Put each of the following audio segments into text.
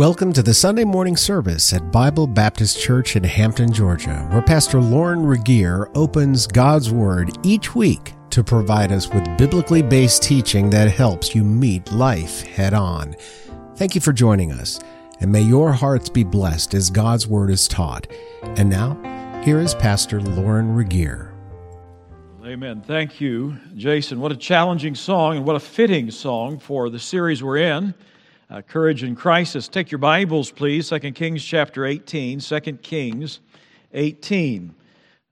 Welcome to the Sunday morning service at Bible Baptist Church in Hampton, Georgia, where Pastor Lauren Regier opens God's Word each week to provide us with biblically based teaching that helps you meet life head on. Thank you for joining us, and may your hearts be blessed as God's Word is taught. And now, here is Pastor Lauren Regier. Amen. Thank you, Jason. What a challenging song and what a fitting song for the series we're in uh, courage in crisis. Take your Bibles, please. 2 Kings chapter 18. 2 Kings 18.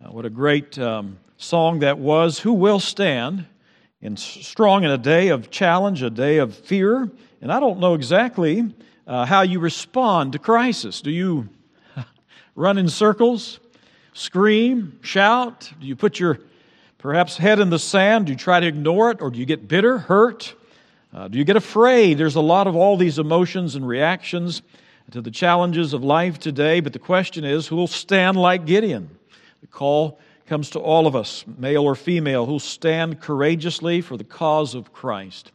Uh, what a great um, song that was. Who will stand in strong in a day of challenge, a day of fear? And I don't know exactly uh, how you respond to crisis. Do you run in circles, scream, shout? Do you put your perhaps head in the sand? Do you try to ignore it, or do you get bitter, hurt? Uh, do you get afraid? There's a lot of all these emotions and reactions to the challenges of life today, but the question is who will stand like Gideon? The call comes to all of us, male or female, who'll stand courageously for the cause of Christ.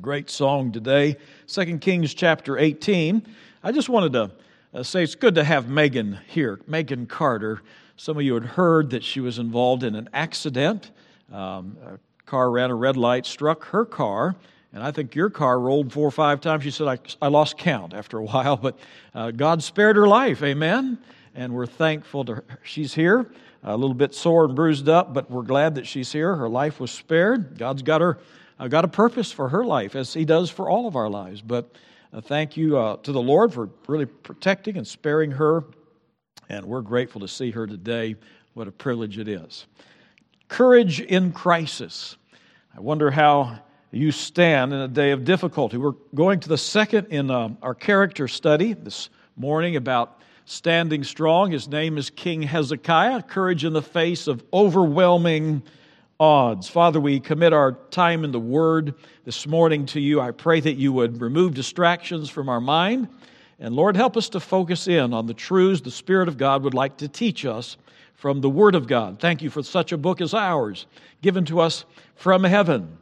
Great song today, 2 Kings chapter 18. I just wanted to uh, say it's good to have Megan here, Megan Carter. Some of you had heard that she was involved in an accident. Um, a car ran a red light, struck her car, and I think your car rolled four or five times. She said, I, I lost count after a while, but uh, God spared her life. Amen. And we're thankful to her. She's here, a little bit sore and bruised up, but we're glad that she's here. Her life was spared. God's got her, uh, got a purpose for her life, as He does for all of our lives. But uh, thank you uh, to the Lord for really protecting and sparing her. And we're grateful to see her today. What a privilege it is. Courage in crisis. I wonder how you stand in a day of difficulty. We're going to the second in uh, our character study this morning about standing strong. His name is King Hezekiah, courage in the face of overwhelming odds. Father, we commit our time in the Word this morning to you. I pray that you would remove distractions from our mind. And Lord, help us to focus in on the truths the Spirit of God would like to teach us from the Word of God. Thank you for such a book as ours, given to us from heaven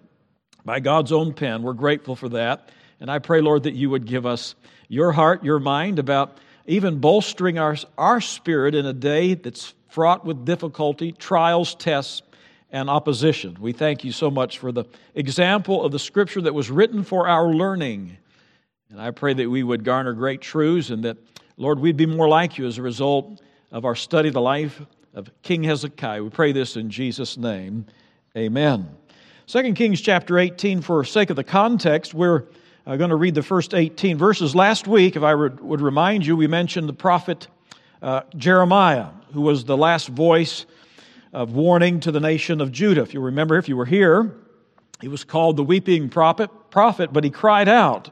by God's own pen. We're grateful for that. And I pray, Lord, that you would give us your heart, your mind about even bolstering our, our spirit in a day that's fraught with difficulty, trials, tests, and opposition. We thank you so much for the example of the scripture that was written for our learning. And I pray that we would garner great truths and that, Lord, we'd be more like you as a result of our study of the life of King Hezekiah. We pray this in Jesus' name. Amen. 2 Kings chapter 18, for sake of the context, we're uh, going to read the first 18 verses. Last week, if I would remind you, we mentioned the prophet uh, Jeremiah, who was the last voice of warning to the nation of Judah. If you remember, if you were here, he was called the weeping prophet, prophet, but he cried out,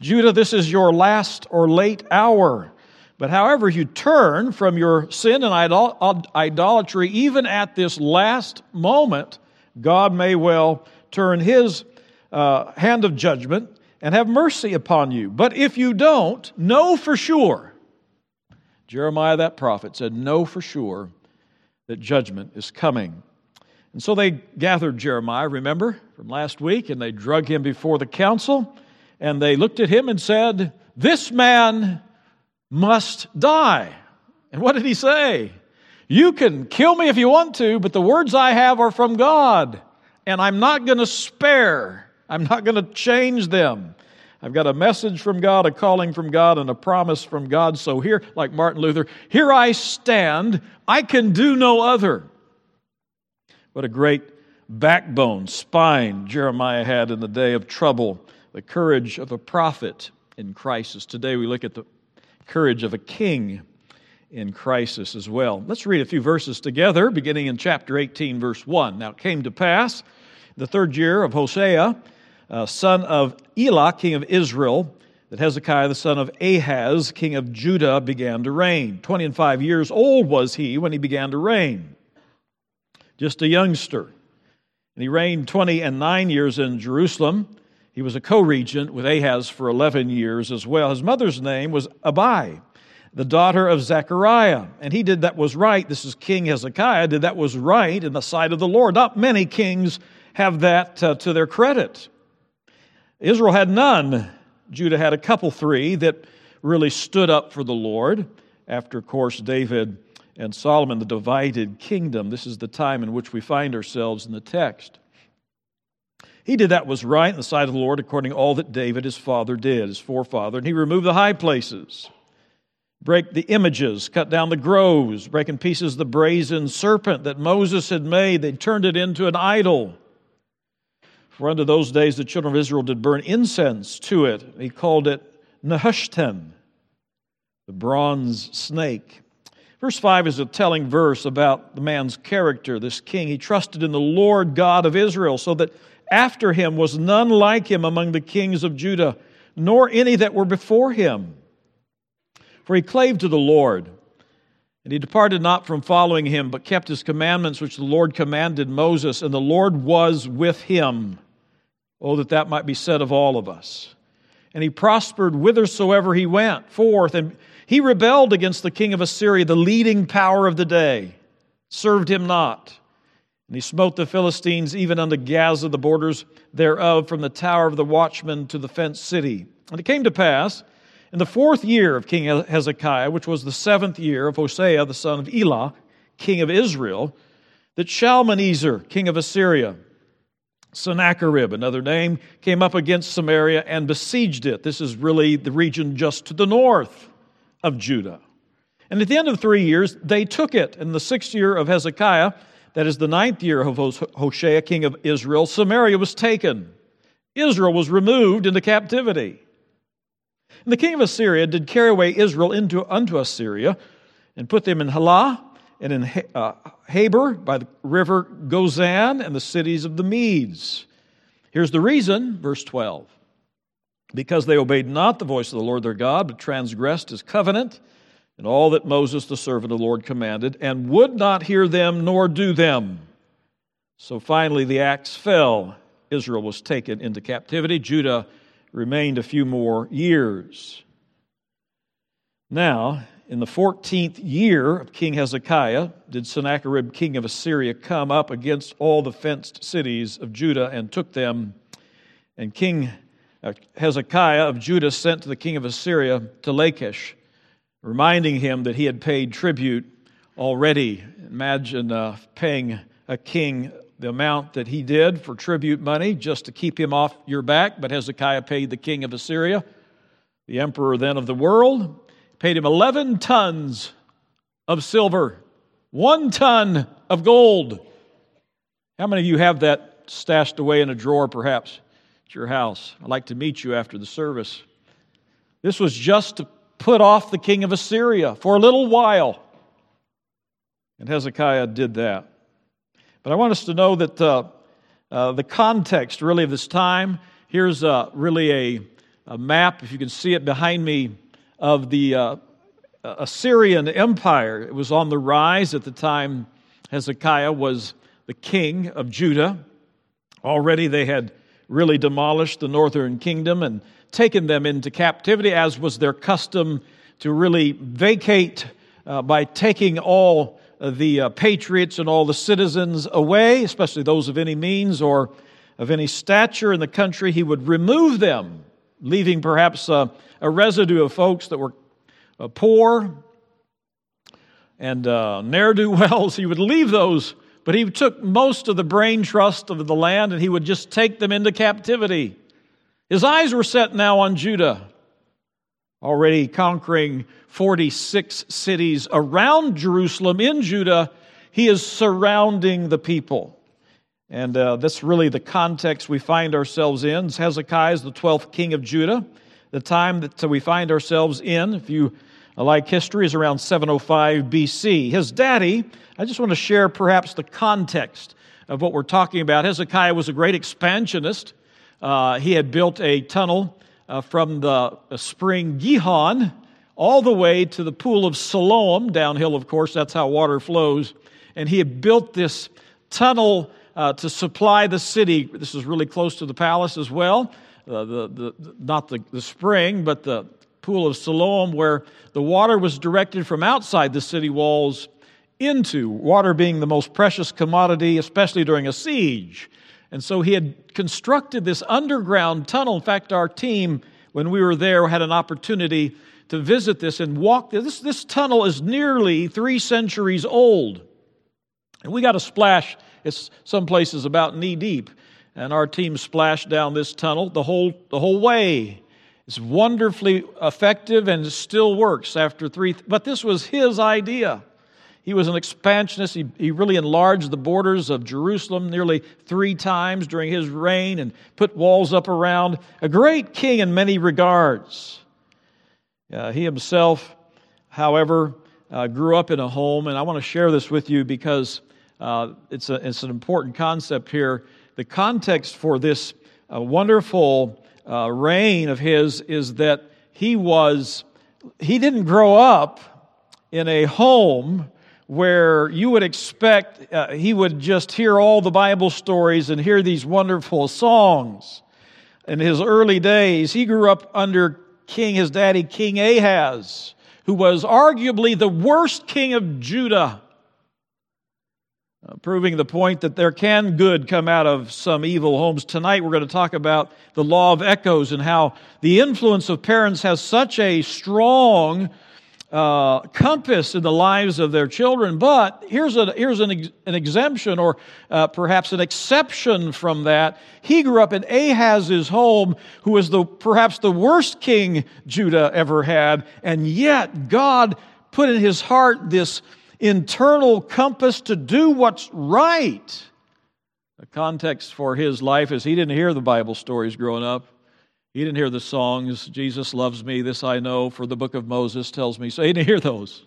Judah, this is your last or late hour. But however, you turn from your sin and idolatry, even at this last moment, God may well turn his uh, hand of judgment and have mercy upon you. But if you don't, know for sure. Jeremiah, that prophet, said, Know for sure that judgment is coming. And so they gathered Jeremiah, remember, from last week, and they drug him before the council, and they looked at him and said, This man must die. And what did he say? You can kill me if you want to, but the words I have are from God, and I'm not going to spare. I'm not going to change them. I've got a message from God, a calling from God, and a promise from God. So here, like Martin Luther, here I stand. I can do no other. What a great backbone, spine Jeremiah had in the day of trouble, the courage of a prophet in crisis. Today we look at the courage of a king in crisis as well. Let's read a few verses together, beginning in chapter 18, verse 1. Now it came to pass, the third year of Hosea, uh, son of Elah, king of Israel, that Hezekiah, the son of Ahaz, king of Judah, began to reign. Twenty and five years old was he when he began to reign, just a youngster. And he reigned twenty and nine years in Jerusalem. He was a co regent with Ahaz for 11 years as well. His mother's name was Abi the daughter of Zechariah. And he did that was right. This is King Hezekiah, did that was right in the sight of the Lord. Not many kings have that uh, to their credit. Israel had none. Judah had a couple, three, that really stood up for the Lord after, of course, David and Solomon, the divided kingdom. This is the time in which we find ourselves in the text. He did that was right in the sight of the Lord, according to all that David, his father, did, his forefather. And he removed the high places, break the images, cut down the groves, break in pieces the brazen serpent that Moses had made. They turned it into an idol. For unto those days the children of Israel did burn incense to it. He called it Nehushtan, the bronze snake. Verse 5 is a telling verse about the man's character, this king. He trusted in the Lord God of Israel, so that after him was none like him among the kings of Judah, nor any that were before him. For he clave to the Lord, and he departed not from following him, but kept his commandments which the Lord commanded Moses, and the Lord was with him. Oh, that that might be said of all of us. And he prospered whithersoever he went forth, and he rebelled against the king of Assyria, the leading power of the day, served him not. And he smote the Philistines even unto Gaza, the borders thereof, from the tower of the watchman to the fenced city. And it came to pass, in the fourth year of King Hezekiah, which was the seventh year of Hosea, the son of Elah, king of Israel, that Shalmaneser, king of Assyria, Sennacherib, another name, came up against Samaria and besieged it. This is really the region just to the north of Judah. And at the end of three years, they took it. In the sixth year of Hezekiah, that is the ninth year of Hoshea, king of Israel, Samaria was taken. Israel was removed into captivity. And the king of Assyria did carry away Israel into, unto Assyria and put them in Halah and in uh, Habor by the river Gozan and the cities of the Medes. Here's the reason, verse 12 because they obeyed not the voice of the Lord their God, but transgressed his covenant and all that Moses, the servant of the Lord, commanded, and would not hear them nor do them. So finally, the axe fell. Israel was taken into captivity. Judah remained a few more years. Now, in the 14th year of King Hezekiah, did Sennacherib, king of Assyria, come up against all the fenced cities of Judah and took them. And King uh, Hezekiah of Judah sent to the king of Assyria to Lachish, reminding him that he had paid tribute already. Imagine uh, paying a king the amount that he did for tribute money just to keep him off your back. But Hezekiah paid the king of Assyria, the emperor then of the world, paid him 11 tons of silver, one ton of gold. How many of you have that stashed away in a drawer, perhaps? at your house. I'd like to meet you after the service. This was just to put off the king of Assyria for a little while. And Hezekiah did that. But I want us to know that uh, uh, the context really of this time here's uh, really a, a, map, if you can see it behind me, of the uh, Assyrian Empire. It was on the rise at the time Hezekiah was the king of Judah. Already they had really demolished the northern kingdom and taken them into captivity, as was their custom to really vacate uh, by taking all the uh, patriots and all the citizens away, especially those of any means or of any stature in the country. He would remove them, leaving perhaps uh, a residue of folks that were uh, poor and uh, ne'er do wells. He would leave those but he took most of the brain trust of the land and he would just take them into captivity. His eyes were set now on Judah, already conquering 46 cities around Jerusalem in Judah. He is surrounding the people. And uh, that's really the context we find ourselves in. Hezekiah is the 12th king of Judah. The time that we find ourselves in, if you like history, is around 705 BC. His daddy, I just want to share perhaps the context of what we're talking about. Hezekiah was a great expansionist. Uh, he had built a tunnel uh, from the spring Gihon all the way to the pool of Siloam, downhill, of course, that's how water flows. And he had built this tunnel uh, to supply the city. This is really close to the palace as well. Uh, the, the, not the, the spring, but the pool of Siloam, where the water was directed from outside the city walls into, water being the most precious commodity, especially during a siege. And so he had constructed this underground tunnel. In fact, our team when we were there, had an opportunity to visit this and walk. This, this tunnel is nearly three centuries old. And we got to splash, it's some places about knee deep. And our team splashed down this tunnel the whole, the whole way. It's wonderfully effective and still works after three. But this was his idea. He was an expansionist. He, he really enlarged the borders of Jerusalem nearly three times during his reign and put walls up around. A great king in many regards. Uh, he himself, however, uh, grew up in a home, and I want to share this with you because uh, it's, a, it's an important concept here. The context for this uh, wonderful uh, reign of his is that he was, he didn't grow up in a home where you would expect uh, he would just hear all the Bible stories and hear these wonderful songs. In his early days, he grew up under king, his daddy, King Ahaz, who was arguably the worst king of Judah. Uh, proving the point that there can good come out of some evil homes. Tonight we're going to talk about the law of echoes and how the influence of parents has such a strong uh, compass in the lives of their children. But here's, a, here's an, ex, an exemption or uh, perhaps an exception from that. He grew up in Ahaz's home, who was the, perhaps the worst king Judah ever had, and yet God put in his heart this internal compass to do what's right. The context for his life is he didn't hear the Bible stories growing up. He didn't hear the songs, Jesus loves me, this I know, for the book of Moses tells me so. He didn't hear those.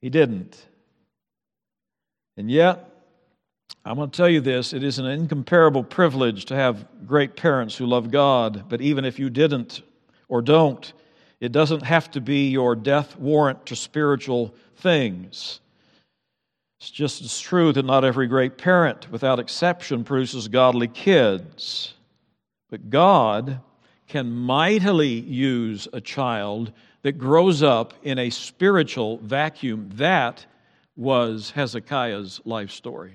He didn't. And yet, I'm going to tell you this it is an incomparable privilege to have great parents who love God. But even if you didn't or don't, it doesn't have to be your death warrant to spiritual things. It's just as true that not every great parent, without exception, produces godly kids. But God can mightily use a child that grows up in a spiritual vacuum. That was Hezekiah's life story.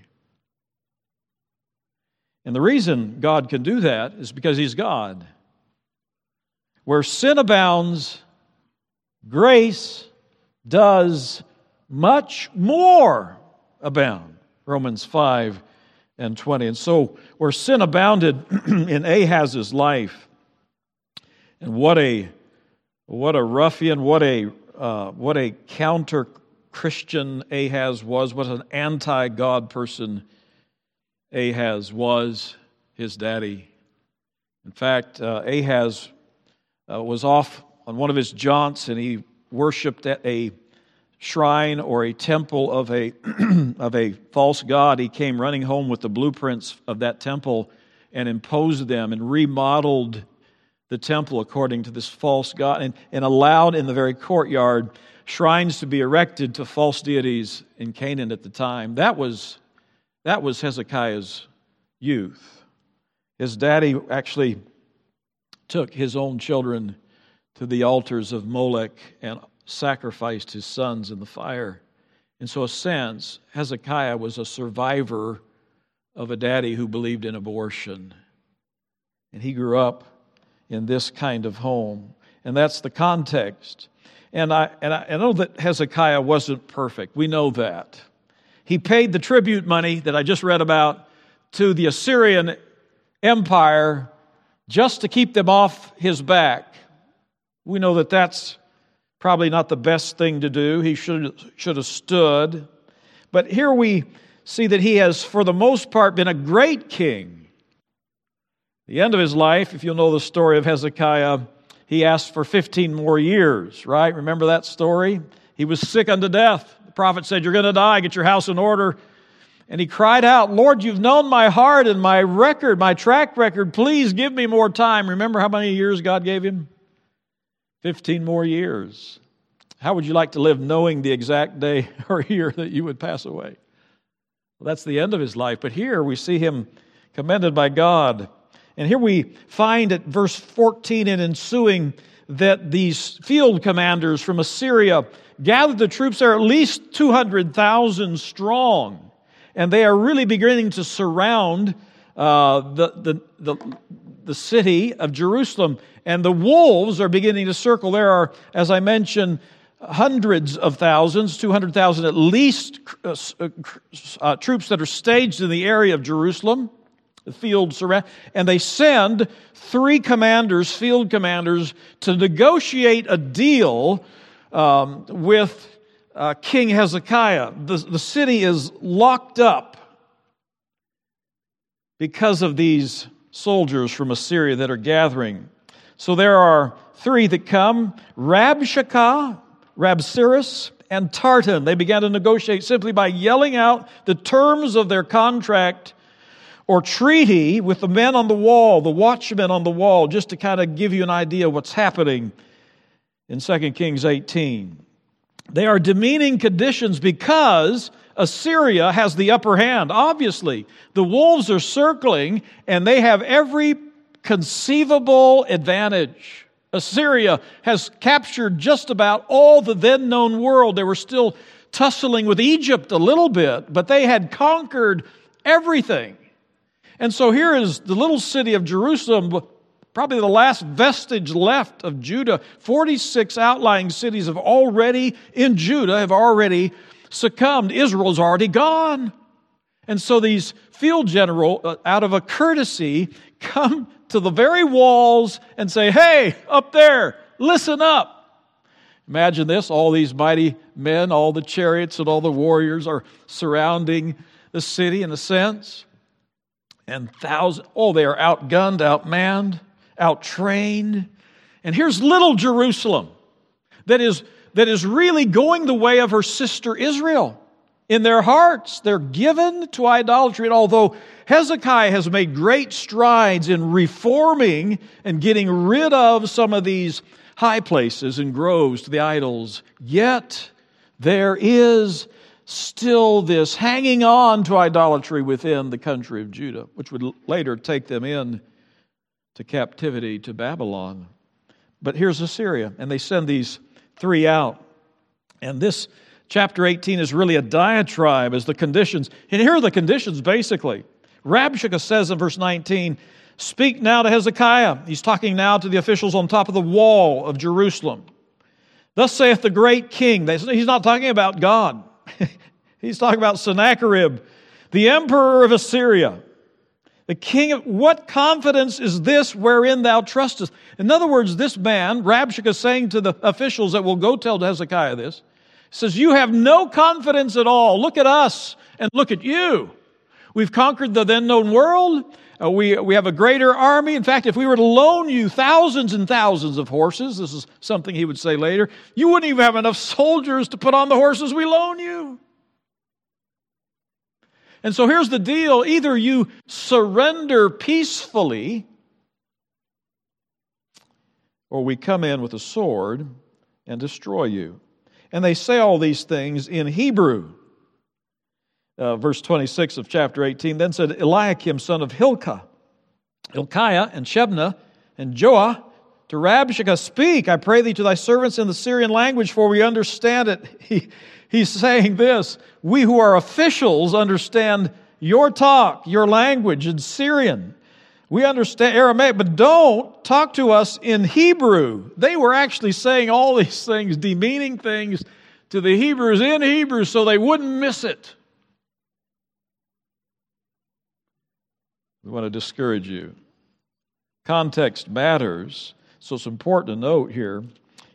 And the reason God can do that is because He's God. Where sin abounds, grace does much more abound. Romans 5 and 20. And so, where sin abounded in Ahaz's life, and what a what a ruffian, what a uh, what a counter Christian Ahaz was, what an anti God person Ahaz was, his daddy. In fact, uh, Ahaz uh, was off on one of his jaunts and he worshiped at a shrine or a temple of a, of a false god, he came running home with the blueprints of that temple and imposed them and remodeled the temple according to this false god and, and allowed in the very courtyard shrines to be erected to false deities in Canaan at the time. That was, that was Hezekiah's youth. His daddy actually took his own children to the altars of Molech and sacrificed his sons in the fire. And so, a sense, Hezekiah was a survivor of a daddy who believed in abortion. And he grew up in this kind of home. And that's the context. And I, and I, I know that Hezekiah wasn't perfect. We know that. He paid the tribute money that I just read about to the Assyrian Empire just to keep them off his back. We know that that's Probably not the best thing to do. He should, should have stood. But here we see that he has, for the most part, been a great king. The end of his life, if you'll know the story of Hezekiah, he asked for 15 more years, right? Remember that story? He was sick unto death. The prophet said, You're going to die, get your house in order. And he cried out, Lord, you've known my heart and my record, my track record. Please give me more time. Remember how many years God gave him? 15 more years. How would you like to live knowing the exact day or year that you would pass away? Well, that's the end of his life. But here we see him commended by God. And here we find at verse 14 and ensuing that these field commanders from Assyria gathered the troops there, at least 200,000 strong. And they are really beginning to surround uh, the, the, the, the city of Jerusalem, and the wolves are beginning to circle. There are, as I mentioned, hundreds of thousands, 200,000 at least, uh, uh, uh, troops that are staged in the area of Jerusalem, the field surround, and they send three commanders, field commanders, to negotiate a deal um, with uh, King Hezekiah. The, the city is locked up because of these soldiers from Assyria that are gathering. So there are three that come Rabshakeh, Rabsaris, and Tartan. They began to negotiate simply by yelling out the terms of their contract or treaty with the men on the wall, the watchmen on the wall, just to kind of give you an idea of what's happening in 2 Kings 18. They are demeaning conditions because Assyria has the upper hand. Obviously, the wolves are circling and they have every conceivable advantage. Assyria has captured just about all the then known world. They were still tussling with Egypt a little bit, but they had conquered everything. And so here is the little city of Jerusalem, probably the last vestige left of Judah. 46 outlying cities have already, in Judah, have already succumbed. Israel's already gone. And so these field general, uh, out of a courtesy, come to the very walls and say, Hey, up there, listen up. Imagine this all these mighty men, all the chariots and all the warriors are surrounding the city in a sense. And thousands, oh, they are outgunned, outmanned, outtrained. And here's little Jerusalem that is, that is really going the way of her sister Israel. In their hearts, they're given to idolatry. And although Hezekiah has made great strides in reforming and getting rid of some of these high places and groves to the idols, yet there is still this hanging on to idolatry within the country of Judah, which would later take them in to captivity to Babylon. But here's Assyria, and they send these three out. And this chapter 18 is really a diatribe as the conditions. And here are the conditions basically. Rabshakeh says in verse 19, Speak now to Hezekiah. He's talking now to the officials on top of the wall of Jerusalem. Thus saith the great king. He's not talking about God. He's talking about Sennacherib, the emperor of Assyria. The king of what confidence is this wherein thou trustest? In other words, this man, Rabshakeh, is saying to the officials that will go tell Hezekiah this, says, You have no confidence at all. Look at us and look at you. We've conquered the then known world. Uh, we, we have a greater army. In fact, if we were to loan you thousands and thousands of horses, this is something he would say later, you wouldn't even have enough soldiers to put on the horses we loan you. And so here's the deal either you surrender peacefully, or we come in with a sword and destroy you. And they say all these things in Hebrew. Uh, verse 26 of chapter 18 Then said Eliakim, son of Hilkiah, Hilkiah and Shebna and Joah to Rabshakeh, Speak, I pray thee, to thy servants in the Syrian language, for we understand it. He, He's saying this We who are officials understand your talk, your language in Syrian. We understand Aramaic, but don't talk to us in Hebrew. They were actually saying all these things, demeaning things to the Hebrews in Hebrew so they wouldn't miss it. We want to discourage you. Context matters, so it's important to note here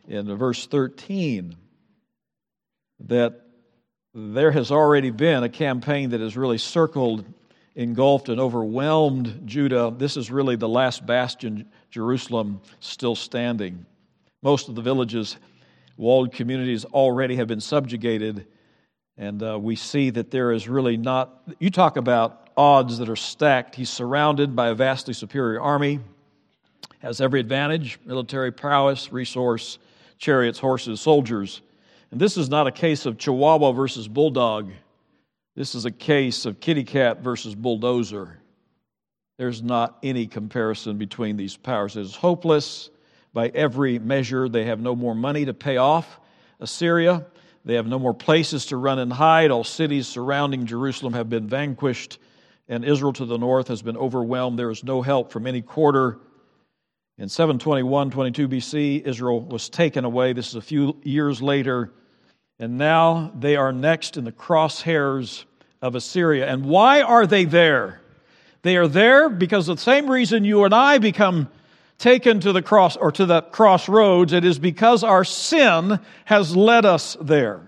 in verse 13 that there has already been a campaign that has really circled, engulfed, and overwhelmed Judah. This is really the last bastion, Jerusalem, still standing. Most of the villages, walled communities already have been subjugated, and uh, we see that there is really not. You talk about odds that are stacked. He's surrounded by a vastly superior army, has every advantage military prowess, resource, chariots, horses, soldiers. And this is not a case of Chihuahua versus Bulldog. This is a case of kitty cat versus bulldozer. There's not any comparison between these powers. It is hopeless by every measure. They have no more money to pay off Assyria. They have no more places to run and hide. All cities surrounding Jerusalem have been vanquished. And Israel to the north has been overwhelmed. There is no help from any quarter. In 721, 22 BC, Israel was taken away. This is a few years later. And now they are next in the crosshairs of Assyria. And why are they there? They are there because the same reason you and I become taken to the cross or to the crossroads. It is because our sin has led us there.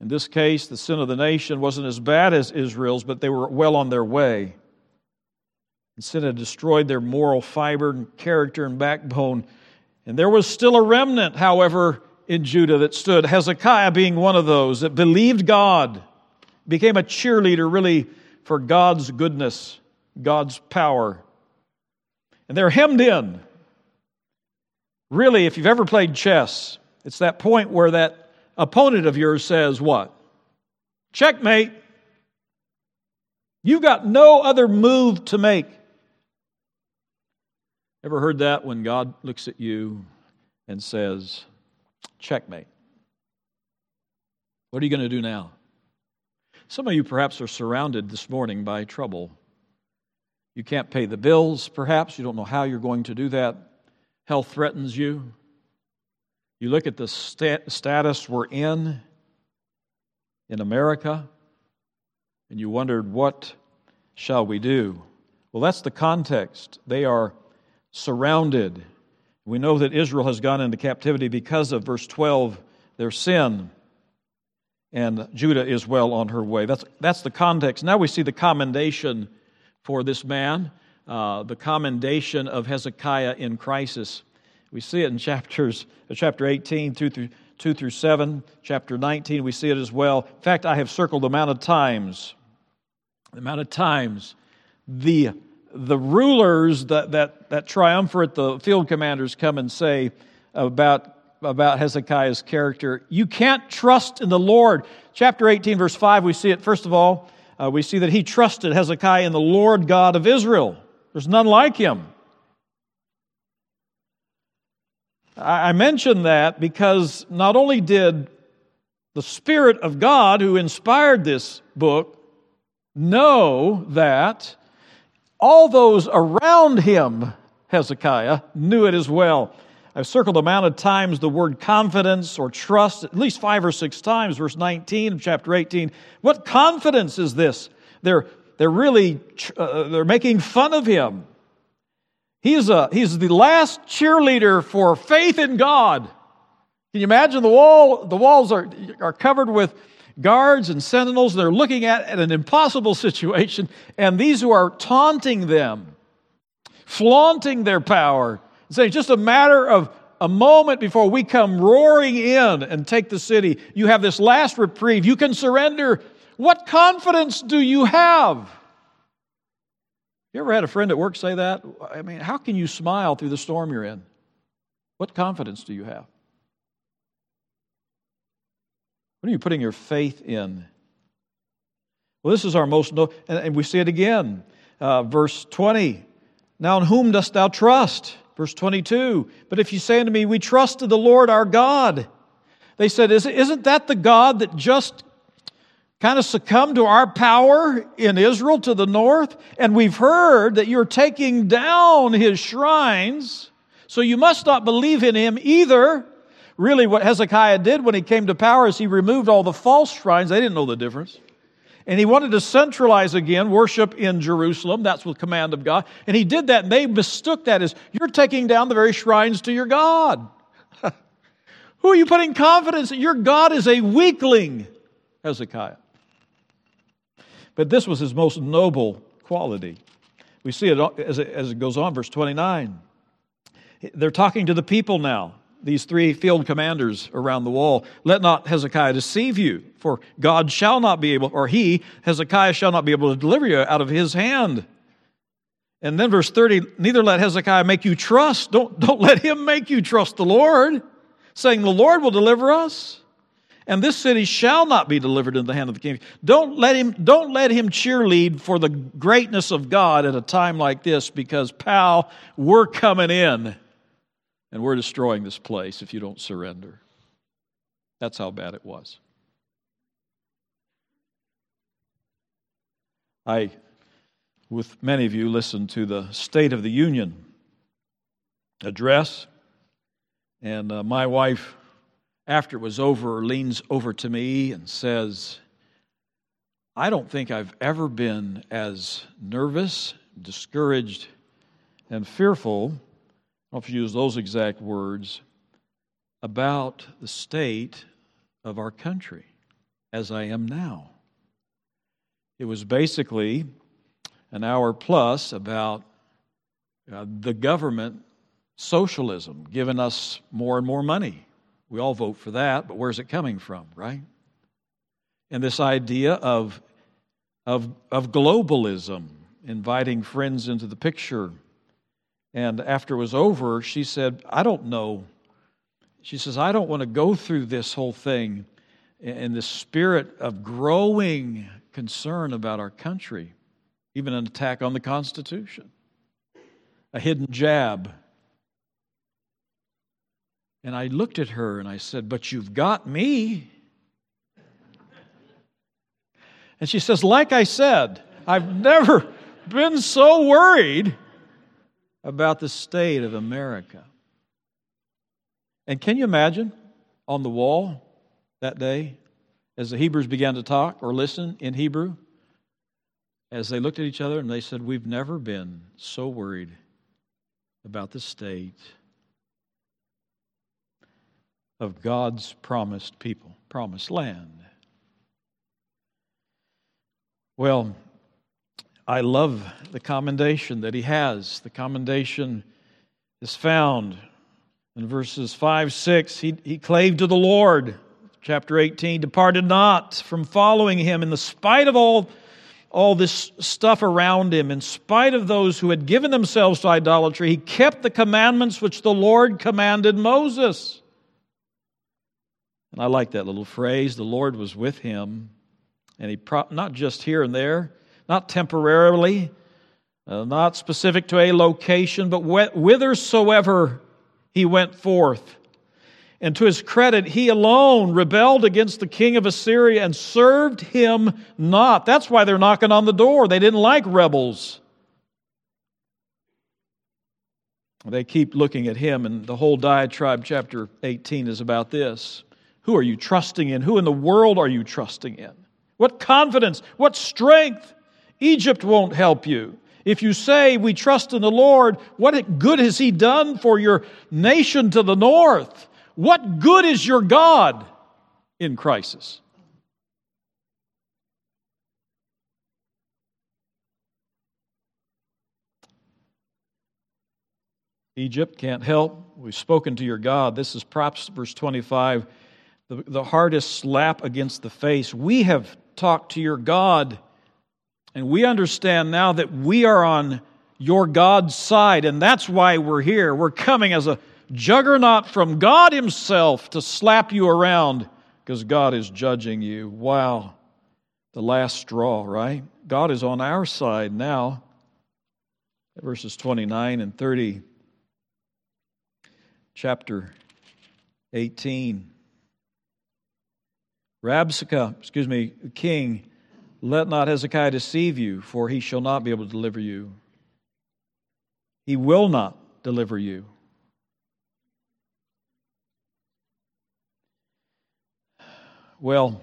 In this case, the sin of the nation wasn't as bad as Israel's, but they were well on their way. And sin had destroyed their moral fiber and character and backbone. And there was still a remnant, however, in Judah that stood, Hezekiah being one of those that believed God, became a cheerleader really for God's goodness, God's power. And they're hemmed in. Really, if you've ever played chess, it's that point where that opponent of yours says what? Checkmate. You've got no other move to make. Ever heard that when God looks at you and says, checkmate? What are you going to do now? Some of you perhaps are surrounded this morning by trouble. You can't pay the bills, perhaps. You don't know how you're going to do that. Health threatens you. You look at the stat- status we're in in America, and you wondered, what shall we do? Well, that's the context. They are surrounded. We know that Israel has gone into captivity because of, verse 12, their sin. And Judah is well on her way. That's, that's the context. Now we see the commendation for this man, uh, the commendation of Hezekiah in crisis. We see it in chapters, uh, chapter 18, 2 through, 2 through 7. Chapter 19, we see it as well. In fact, I have circled the amount of times, the amount of times the, the rulers that, that, that triumvirate, the field commanders, come and say about, about Hezekiah's character, you can't trust in the Lord. Chapter 18, verse 5, we see it, first of all, uh, we see that he trusted Hezekiah in the Lord God of Israel. There's none like him. I mention that because not only did the Spirit of God who inspired this book know that, all those around him, Hezekiah, knew it as well. I've circled the amount of times the word confidence or trust, at least five or six times, verse 19 of chapter 18. What confidence is this? They're, they're really, uh, they're making fun of him. He's, a, he's the last cheerleader for faith in God. Can you imagine the wall? The walls are, are covered with guards and sentinels. They're looking at, at an impossible situation, and these who are taunting them, flaunting their power, saying just a matter of a moment before we come roaring in and take the city. You have this last reprieve. You can surrender. What confidence do you have? You ever had a friend at work say that? I mean, how can you smile through the storm you're in? What confidence do you have? What are you putting your faith in? Well, this is our most, no- and we see it again. Uh, verse 20. Now, in whom dost thou trust? Verse 22. But if you say unto me, We trust in the Lord our God. They said, Isn't that the God that just kind of succumb to our power in Israel to the north. And we've heard that you're taking down his shrines. So you must not believe in him either. Really, what Hezekiah did when he came to power is he removed all the false shrines. They didn't know the difference. And he wanted to centralize again worship in Jerusalem. That's the command of God. And he did that, and they mistook that as you're taking down the very shrines to your God. Who are you putting confidence in? Your God is a weakling, Hezekiah. But this was his most noble quality. We see it as it, as it goes on, verse 29. They're talking to the people now, these three field commanders around the wall. Let not Hezekiah deceive you, for God shall not be able, or he, Hezekiah, shall not be able to deliver you out of his hand. And then verse 30, neither let Hezekiah make you trust. Don't, don't let him make you trust the Lord, saying, The Lord will deliver us and this city shall not be delivered into the hand of the king. Don't let him, don't let him cheerlead for the greatness of God at a time like this because, pal, we're coming in and we're destroying this place if you don't surrender. That's how bad it was. I with many of you, listened to the State of the Union address. And uh, my wife, after it was over, leans over to me and says, I don't think I've ever been as nervous, discouraged, and fearful, I don't know if you use those exact words, about the state of our country as I am now. It was basically an hour plus about uh, the government socialism giving us more and more money. We all vote for that, but where's it coming from, right? And this idea of, of, of globalism, inviting friends into the picture. And after it was over, she said, I don't know. She says, I don't want to go through this whole thing in the spirit of growing concern about our country, even an attack on the Constitution, a hidden jab. And I looked at her and I said, But you've got me. And she says, Like I said, I've never been so worried about the state of America. And can you imagine on the wall that day as the Hebrews began to talk or listen in Hebrew? As they looked at each other and they said, We've never been so worried about the state of God's promised people, promised land. Well, I love the commendation that he has. The commendation is found in verses 5, 6. He, he clave to the Lord, chapter 18, departed not from following him in the spite of all, all this stuff around him, in spite of those who had given themselves to idolatry. He kept the commandments which the Lord commanded Moses. And I like that little phrase the Lord was with him. And he, pro- not just here and there, not temporarily, uh, not specific to a location, but whithersoever he went forth. And to his credit, he alone rebelled against the king of Assyria and served him not. That's why they're knocking on the door. They didn't like rebels. They keep looking at him, and the whole diatribe, chapter 18, is about this. Who are you trusting in? Who in the world are you trusting in? What confidence? What strength? Egypt won't help you. If you say, We trust in the Lord, what good has He done for your nation to the north? What good is your God in crisis? Egypt can't help. We've spoken to your God. This is props, verse 25, the, the hardest slap against the face. We have talked to your God and we understand now that we are on your God's side, and that's why we're here. We're coming as a juggernaut from God Himself to slap you around because God is judging you. Wow. The last straw, right? God is on our side now. Verses 29 and 30, chapter 18. Rabshakeh, excuse me, king let not Hezekiah deceive you, for he shall not be able to deliver you. He will not deliver you. Well,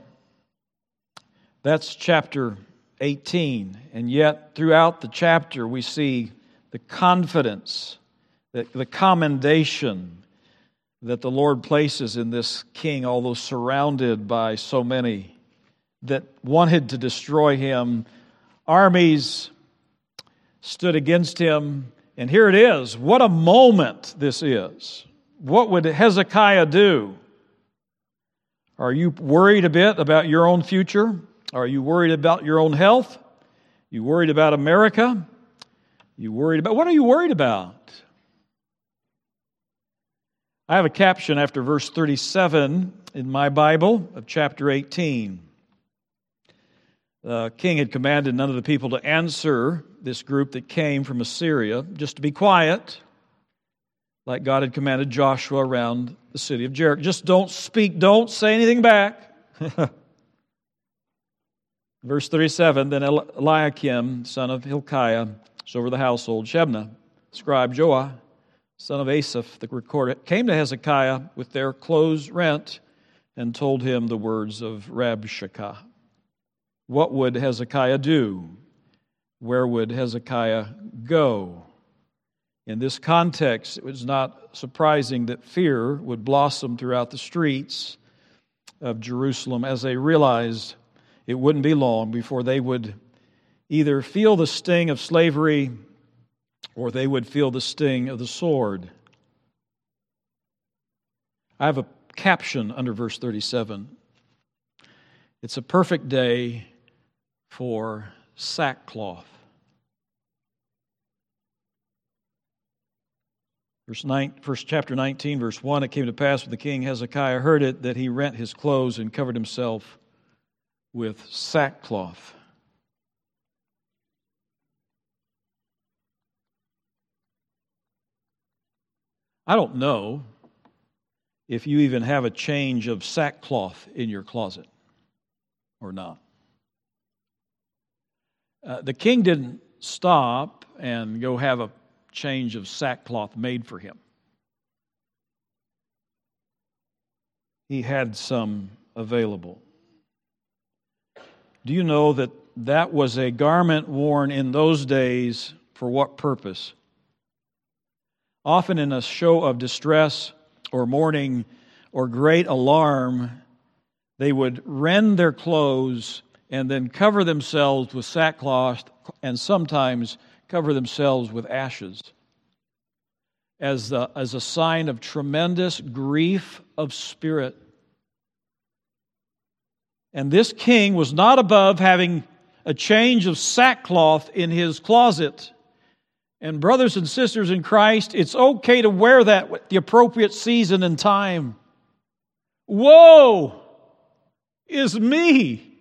that's chapter 18. And yet, throughout the chapter, we see the confidence, the, the commendation that the Lord places in this king, although surrounded by so many that wanted to destroy him. Armies stood against him. And here it is. What a moment this is. What would Hezekiah do? Are you worried a bit about your own future? Are you worried about your own health? You worried about America? You worried about what are you worried about? I have a caption after verse 37 in my Bible of chapter 18 the king had commanded none of the people to answer this group that came from Assyria, just to be quiet, like God had commanded Joshua around the city of Jericho. Just don't speak, don't say anything back. Verse 37 Then Eliakim, son of Hilkiah, was over the household, Shebna, scribe Joah, son of Asaph, the recorder, came to Hezekiah with their clothes rent and told him the words of Rabshakeh. What would Hezekiah do? Where would Hezekiah go? In this context, it was not surprising that fear would blossom throughout the streets of Jerusalem as they realized it wouldn't be long before they would either feel the sting of slavery or they would feel the sting of the sword. I have a caption under verse 37. It's a perfect day for sackcloth. Verse 9, first chapter 19, verse 1 It came to pass when the king Hezekiah heard it that he rent his clothes and covered himself with sackcloth. I don't know if you even have a change of sackcloth in your closet or not. Uh, the king didn't stop and go have a change of sackcloth made for him. He had some available. Do you know that that was a garment worn in those days for what purpose? Often in a show of distress or mourning or great alarm, they would rend their clothes and then cover themselves with sackcloth and sometimes cover themselves with ashes as a, as a sign of tremendous grief of spirit. And this king was not above having a change of sackcloth in his closet. And, brothers and sisters in Christ, it's okay to wear that at the appropriate season and time. Woe is me!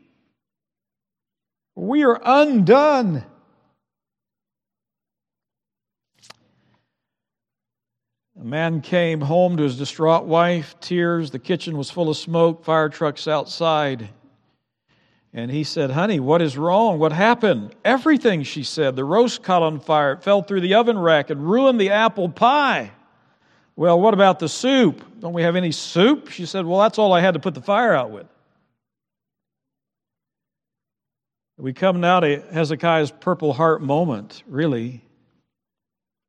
We are undone. A man came home to his distraught wife, tears. The kitchen was full of smoke, fire trucks outside. And he said, Honey, what is wrong? What happened? Everything, she said. The roast caught on fire. It fell through the oven rack and ruined the apple pie. Well, what about the soup? Don't we have any soup? She said, Well, that's all I had to put the fire out with. We come now to Hezekiah's Purple Heart moment, really.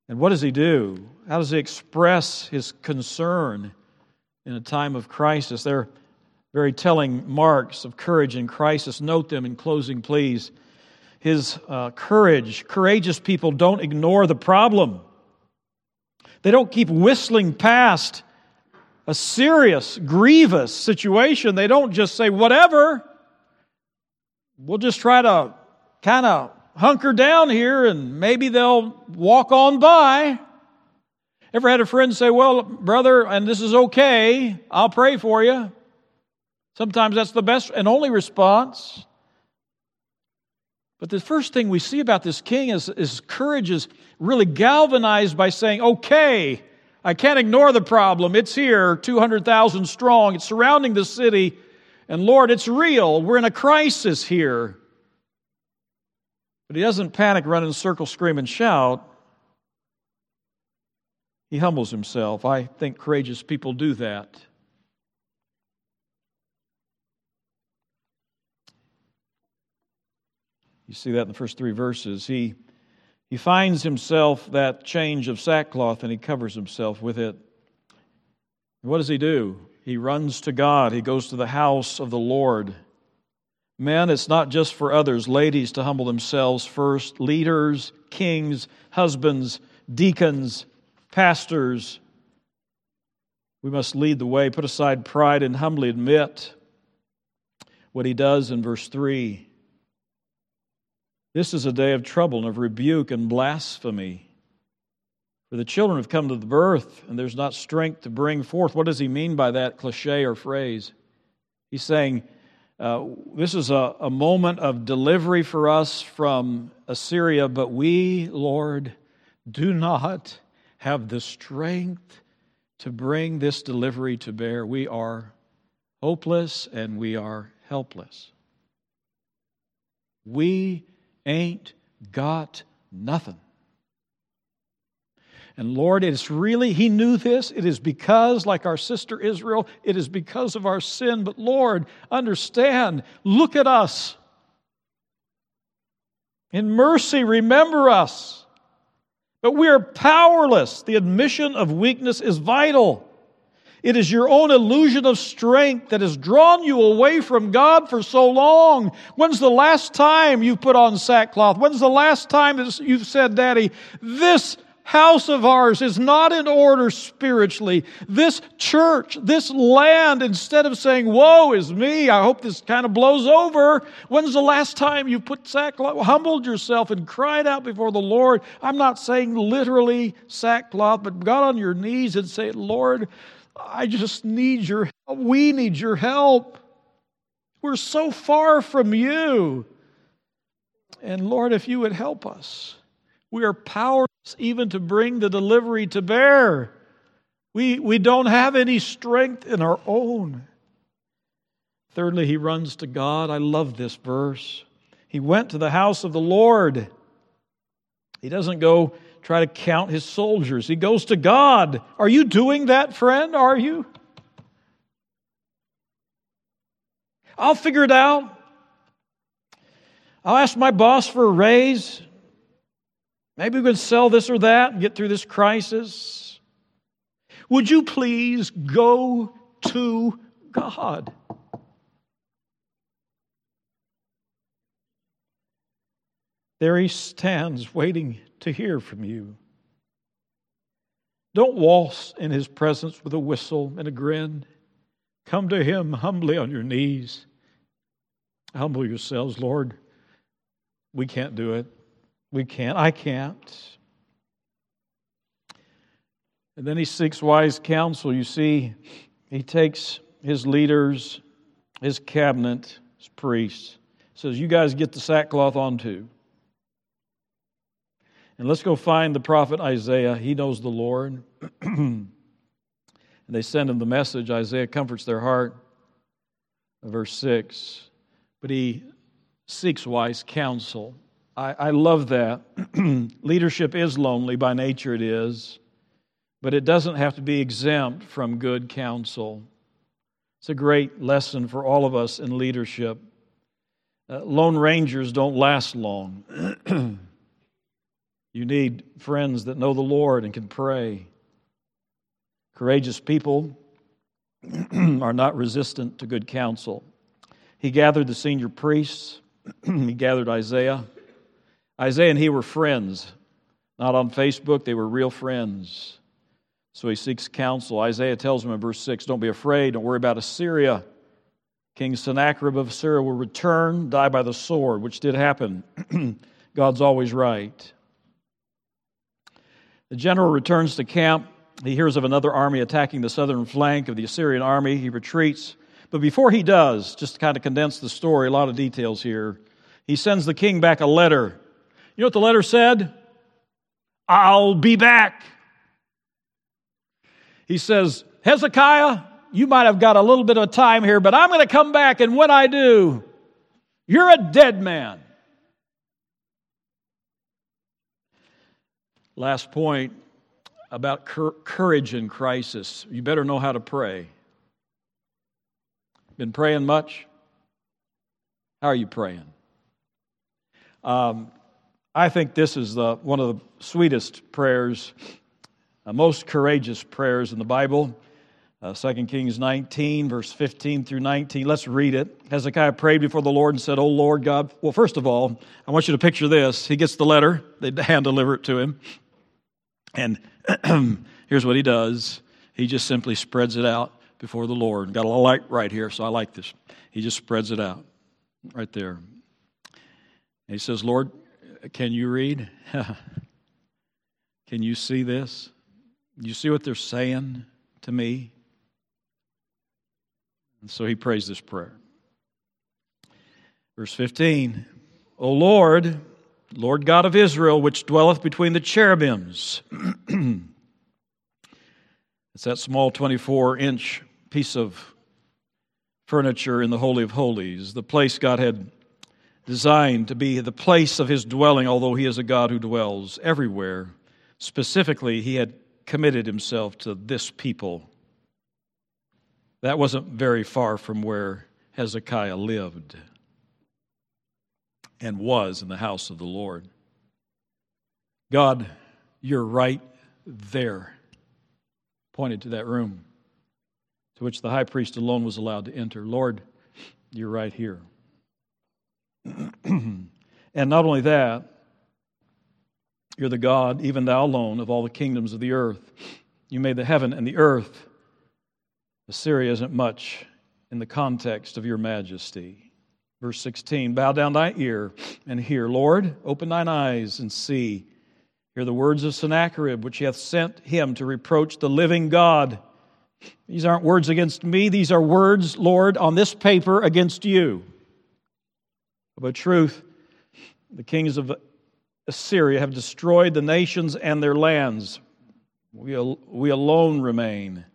And what does he do? How does he express his concern in a time of crisis? They're very telling marks of courage in crisis. Note them in closing, please. His uh, courage. Courageous people don't ignore the problem, they don't keep whistling past a serious, grievous situation. They don't just say, whatever. We'll just try to kind of hunker down here and maybe they'll walk on by. Ever had a friend say, Well, brother, and this is okay, I'll pray for you? Sometimes that's the best and only response. But the first thing we see about this king is his courage is really galvanized by saying, Okay, I can't ignore the problem. It's here, 200,000 strong. It's surrounding the city. And Lord, it's real. We're in a crisis here. But he doesn't panic, run in circles, scream, and shout. He humbles himself. I think courageous people do that. You see that in the first three verses. He, he finds himself that change of sackcloth and he covers himself with it. What does he do? He runs to God, he goes to the house of the Lord. Men, it's not just for others, ladies to humble themselves first, leaders, kings, husbands, deacons, pastors. We must lead the way, put aside pride, and humbly admit what he does in verse 3. This is a day of trouble and of rebuke and blasphemy. For the children have come to the birth, and there's not strength to bring forth. What does he mean by that cliche or phrase? He's saying, uh, this is a, a moment of delivery for us from Assyria, but we, Lord, do not have the strength to bring this delivery to bear. We are hopeless and we are helpless. we ain't got nothing. And Lord, it is really, He knew this. It is because, like our sister Israel, it is because of our sin. But Lord, understand, look at us. In mercy, remember us. But we are powerless. The admission of weakness is vital. It is your own illusion of strength that has drawn you away from God for so long. When's the last time you put on sackcloth? When's the last time you've said, Daddy, this house of ours is not in order spiritually. This church, this land, instead of saying, Woe is me, I hope this kind of blows over. When's the last time you put sackcloth, humbled yourself and cried out before the Lord? I'm not saying literally sackcloth, but got on your knees and say, Lord, I just need your help. We need your help. We're so far from you. And Lord, if you would help us, we are powerless even to bring the delivery to bear. We, we don't have any strength in our own. Thirdly, he runs to God. I love this verse. He went to the house of the Lord. He doesn't go try to count his soldiers, he goes to God. Are you doing that, friend? Are you? I'll figure it out. I'll ask my boss for a raise. Maybe we can sell this or that and get through this crisis. Would you please go to God? There he stands waiting to hear from you. Don't waltz in his presence with a whistle and a grin. Come to him humbly on your knees. Humble yourselves, Lord. We can't do it. We can't. I can't. And then he seeks wise counsel. You see, he takes his leaders, his cabinet, his priests, says, You guys get the sackcloth on too. And let's go find the prophet Isaiah. He knows the Lord. and they send him the message. Isaiah comforts their heart. Verse 6. But he seeks wise counsel. I, I love that. Leadership is lonely, by nature it is, but it doesn't have to be exempt from good counsel. It's a great lesson for all of us in leadership. Uh, lone rangers don't last long. you need friends that know the Lord and can pray. Courageous people are not resistant to good counsel. He gathered the senior priests, he gathered Isaiah. Isaiah and he were friends, not on Facebook, they were real friends. So he seeks counsel. Isaiah tells him in verse 6 Don't be afraid, don't worry about Assyria. King Sennacherib of Assyria will return, die by the sword, which did happen. God's always right. The general returns to camp. He hears of another army attacking the southern flank of the Assyrian army. He retreats. But before he does, just to kind of condense the story, a lot of details here, he sends the king back a letter you know what the letter said? I'll be back. He says, Hezekiah, you might have got a little bit of time here, but I'm going to come back, and when I do, you're a dead man. Last point about courage in crisis. You better know how to pray. Been praying much? How are you praying? Um, I think this is the, one of the sweetest prayers, uh, most courageous prayers in the Bible. Uh, 2 Kings 19, verse 15 through 19. Let's read it. Hezekiah prayed before the Lord and said, Oh Lord God, well, first of all, I want you to picture this. He gets the letter, they hand deliver it to him. And here's what he does he just simply spreads it out before the Lord. Got a light right here, so I like this. He just spreads it out right there. And he says, Lord, can you read? Can you see this? You see what they're saying to me? And so he prays this prayer. Verse 15 O Lord, Lord God of Israel, which dwelleth between the cherubims. it's that small 24 inch piece of furniture in the Holy of Holies, the place God had designed to be the place of his dwelling, although he is a God who dwells everywhere. Specifically, he had committed himself to this people. That wasn't very far from where Hezekiah lived and was in the house of the Lord. God, you're right there. Pointed to that room to which the high priest alone was allowed to enter. Lord, you're right here. and not only that, you're the God, even thou alone, of all the kingdoms of the earth. You made the heaven and the earth. Assyria isn't much in the context of your majesty. Verse 16 Bow down thy ear and hear. Lord, open thine eyes and see. Hear the words of Sennacherib, which he hath sent him to reproach the living God. These aren't words against me, these are words, Lord, on this paper against you. Of a truth, the kings of Assyria have destroyed the nations and their lands. We, we alone remain.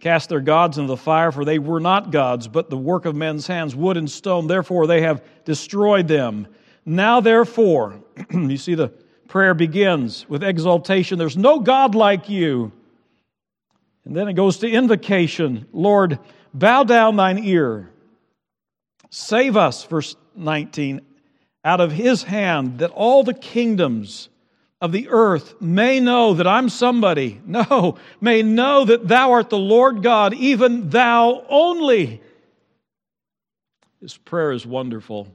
Cast their gods into the fire, for they were not gods, but the work of men's hands, wood and stone. Therefore, they have destroyed them. Now, therefore, you see, the prayer begins with exaltation. There's no God like you. And then it goes to invocation Lord, bow down thine ear. Save us, verse 19, out of his hand, that all the kingdoms of the earth may know that I'm somebody. No, may know that thou art the Lord God, even thou only. This prayer is wonderful.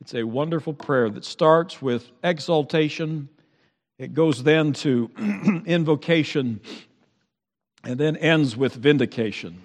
It's a wonderful prayer that starts with exaltation. It goes then to invocation and then ends with vindication.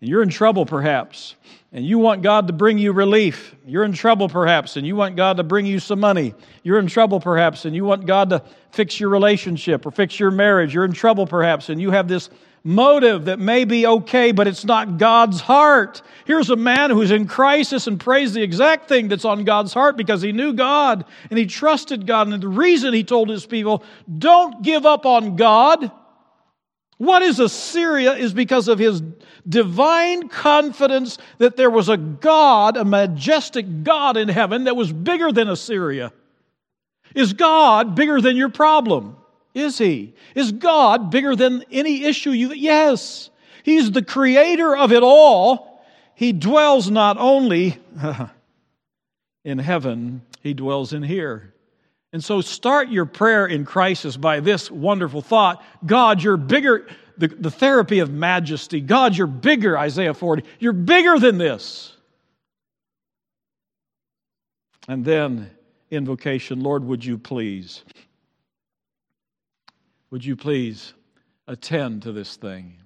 You're in trouble, perhaps, and you want God to bring you relief. You're in trouble, perhaps, and you want God to bring you some money. You're in trouble, perhaps, and you want God to fix your relationship or fix your marriage. You're in trouble, perhaps, and you have this motive that may be okay, but it's not God's heart. Here's a man who's in crisis and prays the exact thing that's on God's heart because he knew God and he trusted God. And the reason he told his people, don't give up on God. What is Assyria is because of his divine confidence that there was a God, a majestic God in heaven that was bigger than Assyria. Is God bigger than your problem? Is he? Is God bigger than any issue you Yes. He's the creator of it all. He dwells not only in heaven, he dwells in here. And so start your prayer in crisis by this wonderful thought God, you're bigger. The, the therapy of majesty. God, you're bigger, Isaiah 40. You're bigger than this. And then invocation Lord, would you please? Would you please attend to this thing?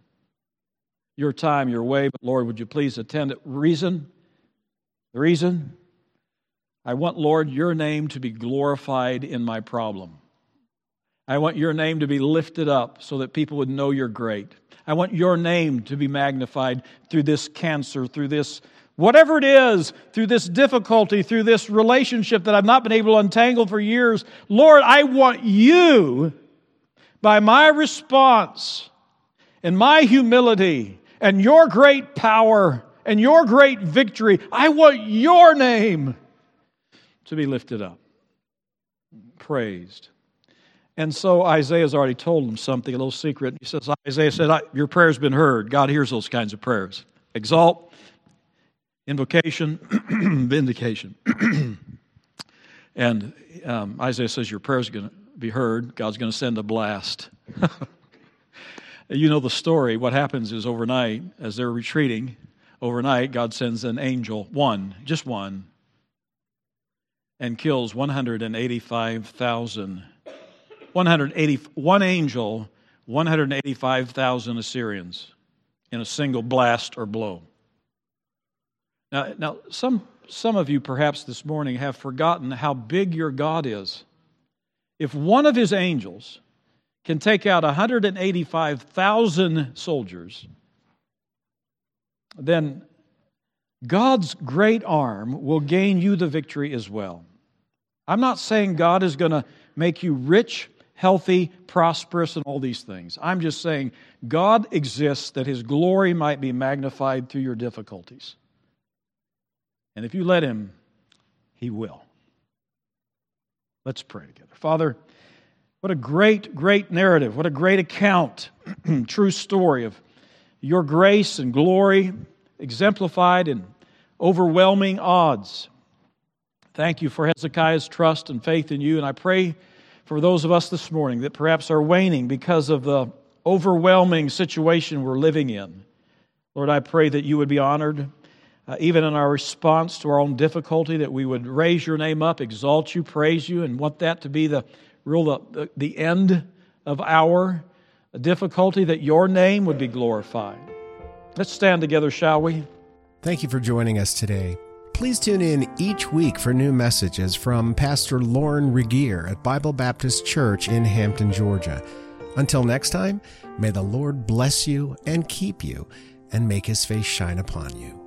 Your time, your way, but Lord, would you please attend it? Reason? The reason? I want, Lord, your name to be glorified in my problem. I want your name to be lifted up so that people would know you're great. I want your name to be magnified through this cancer, through this, whatever it is, through this difficulty, through this relationship that I've not been able to untangle for years. Lord, I want you, by my response and my humility and your great power and your great victory, I want your name to be lifted up, praised. And so Isaiah's already told him something, a little secret. He says, Isaiah said, Your prayer's been heard. God hears those kinds of prayers. Exalt, invocation, vindication. and um, Isaiah says, Your prayer's going to be heard. God's going to send a blast. you know the story. What happens is overnight, as they're retreating, overnight, God sends an angel, one, just one, and kills 185,000. 180, one angel, 185,000 Assyrians in a single blast or blow. Now, now some, some of you perhaps this morning have forgotten how big your God is. If one of his angels can take out 185,000 soldiers, then God's great arm will gain you the victory as well. I'm not saying God is going to make you rich, healthy, prosperous, and all these things. I'm just saying God exists that his glory might be magnified through your difficulties. And if you let Him, He will. Let's pray together. Father, what a great, great narrative. What a great account, true story of your grace and glory exemplified in overwhelming odds. Thank you for Hezekiah's trust and faith in you. And I pray for those of us this morning that perhaps are waning because of the overwhelming situation we're living in. Lord, I pray that you would be honored, uh, even in our response to our own difficulty, that we would raise your name up, exalt you, praise you, and want that to be the real the, the end of our difficulty, that your name would be glorified. Let's stand together, shall we? Thank you for joining us today. Please tune in each week for new messages from Pastor Lauren Regier at Bible Baptist Church in Hampton, Georgia. Until next time, may the Lord bless you and keep you and make his face shine upon you.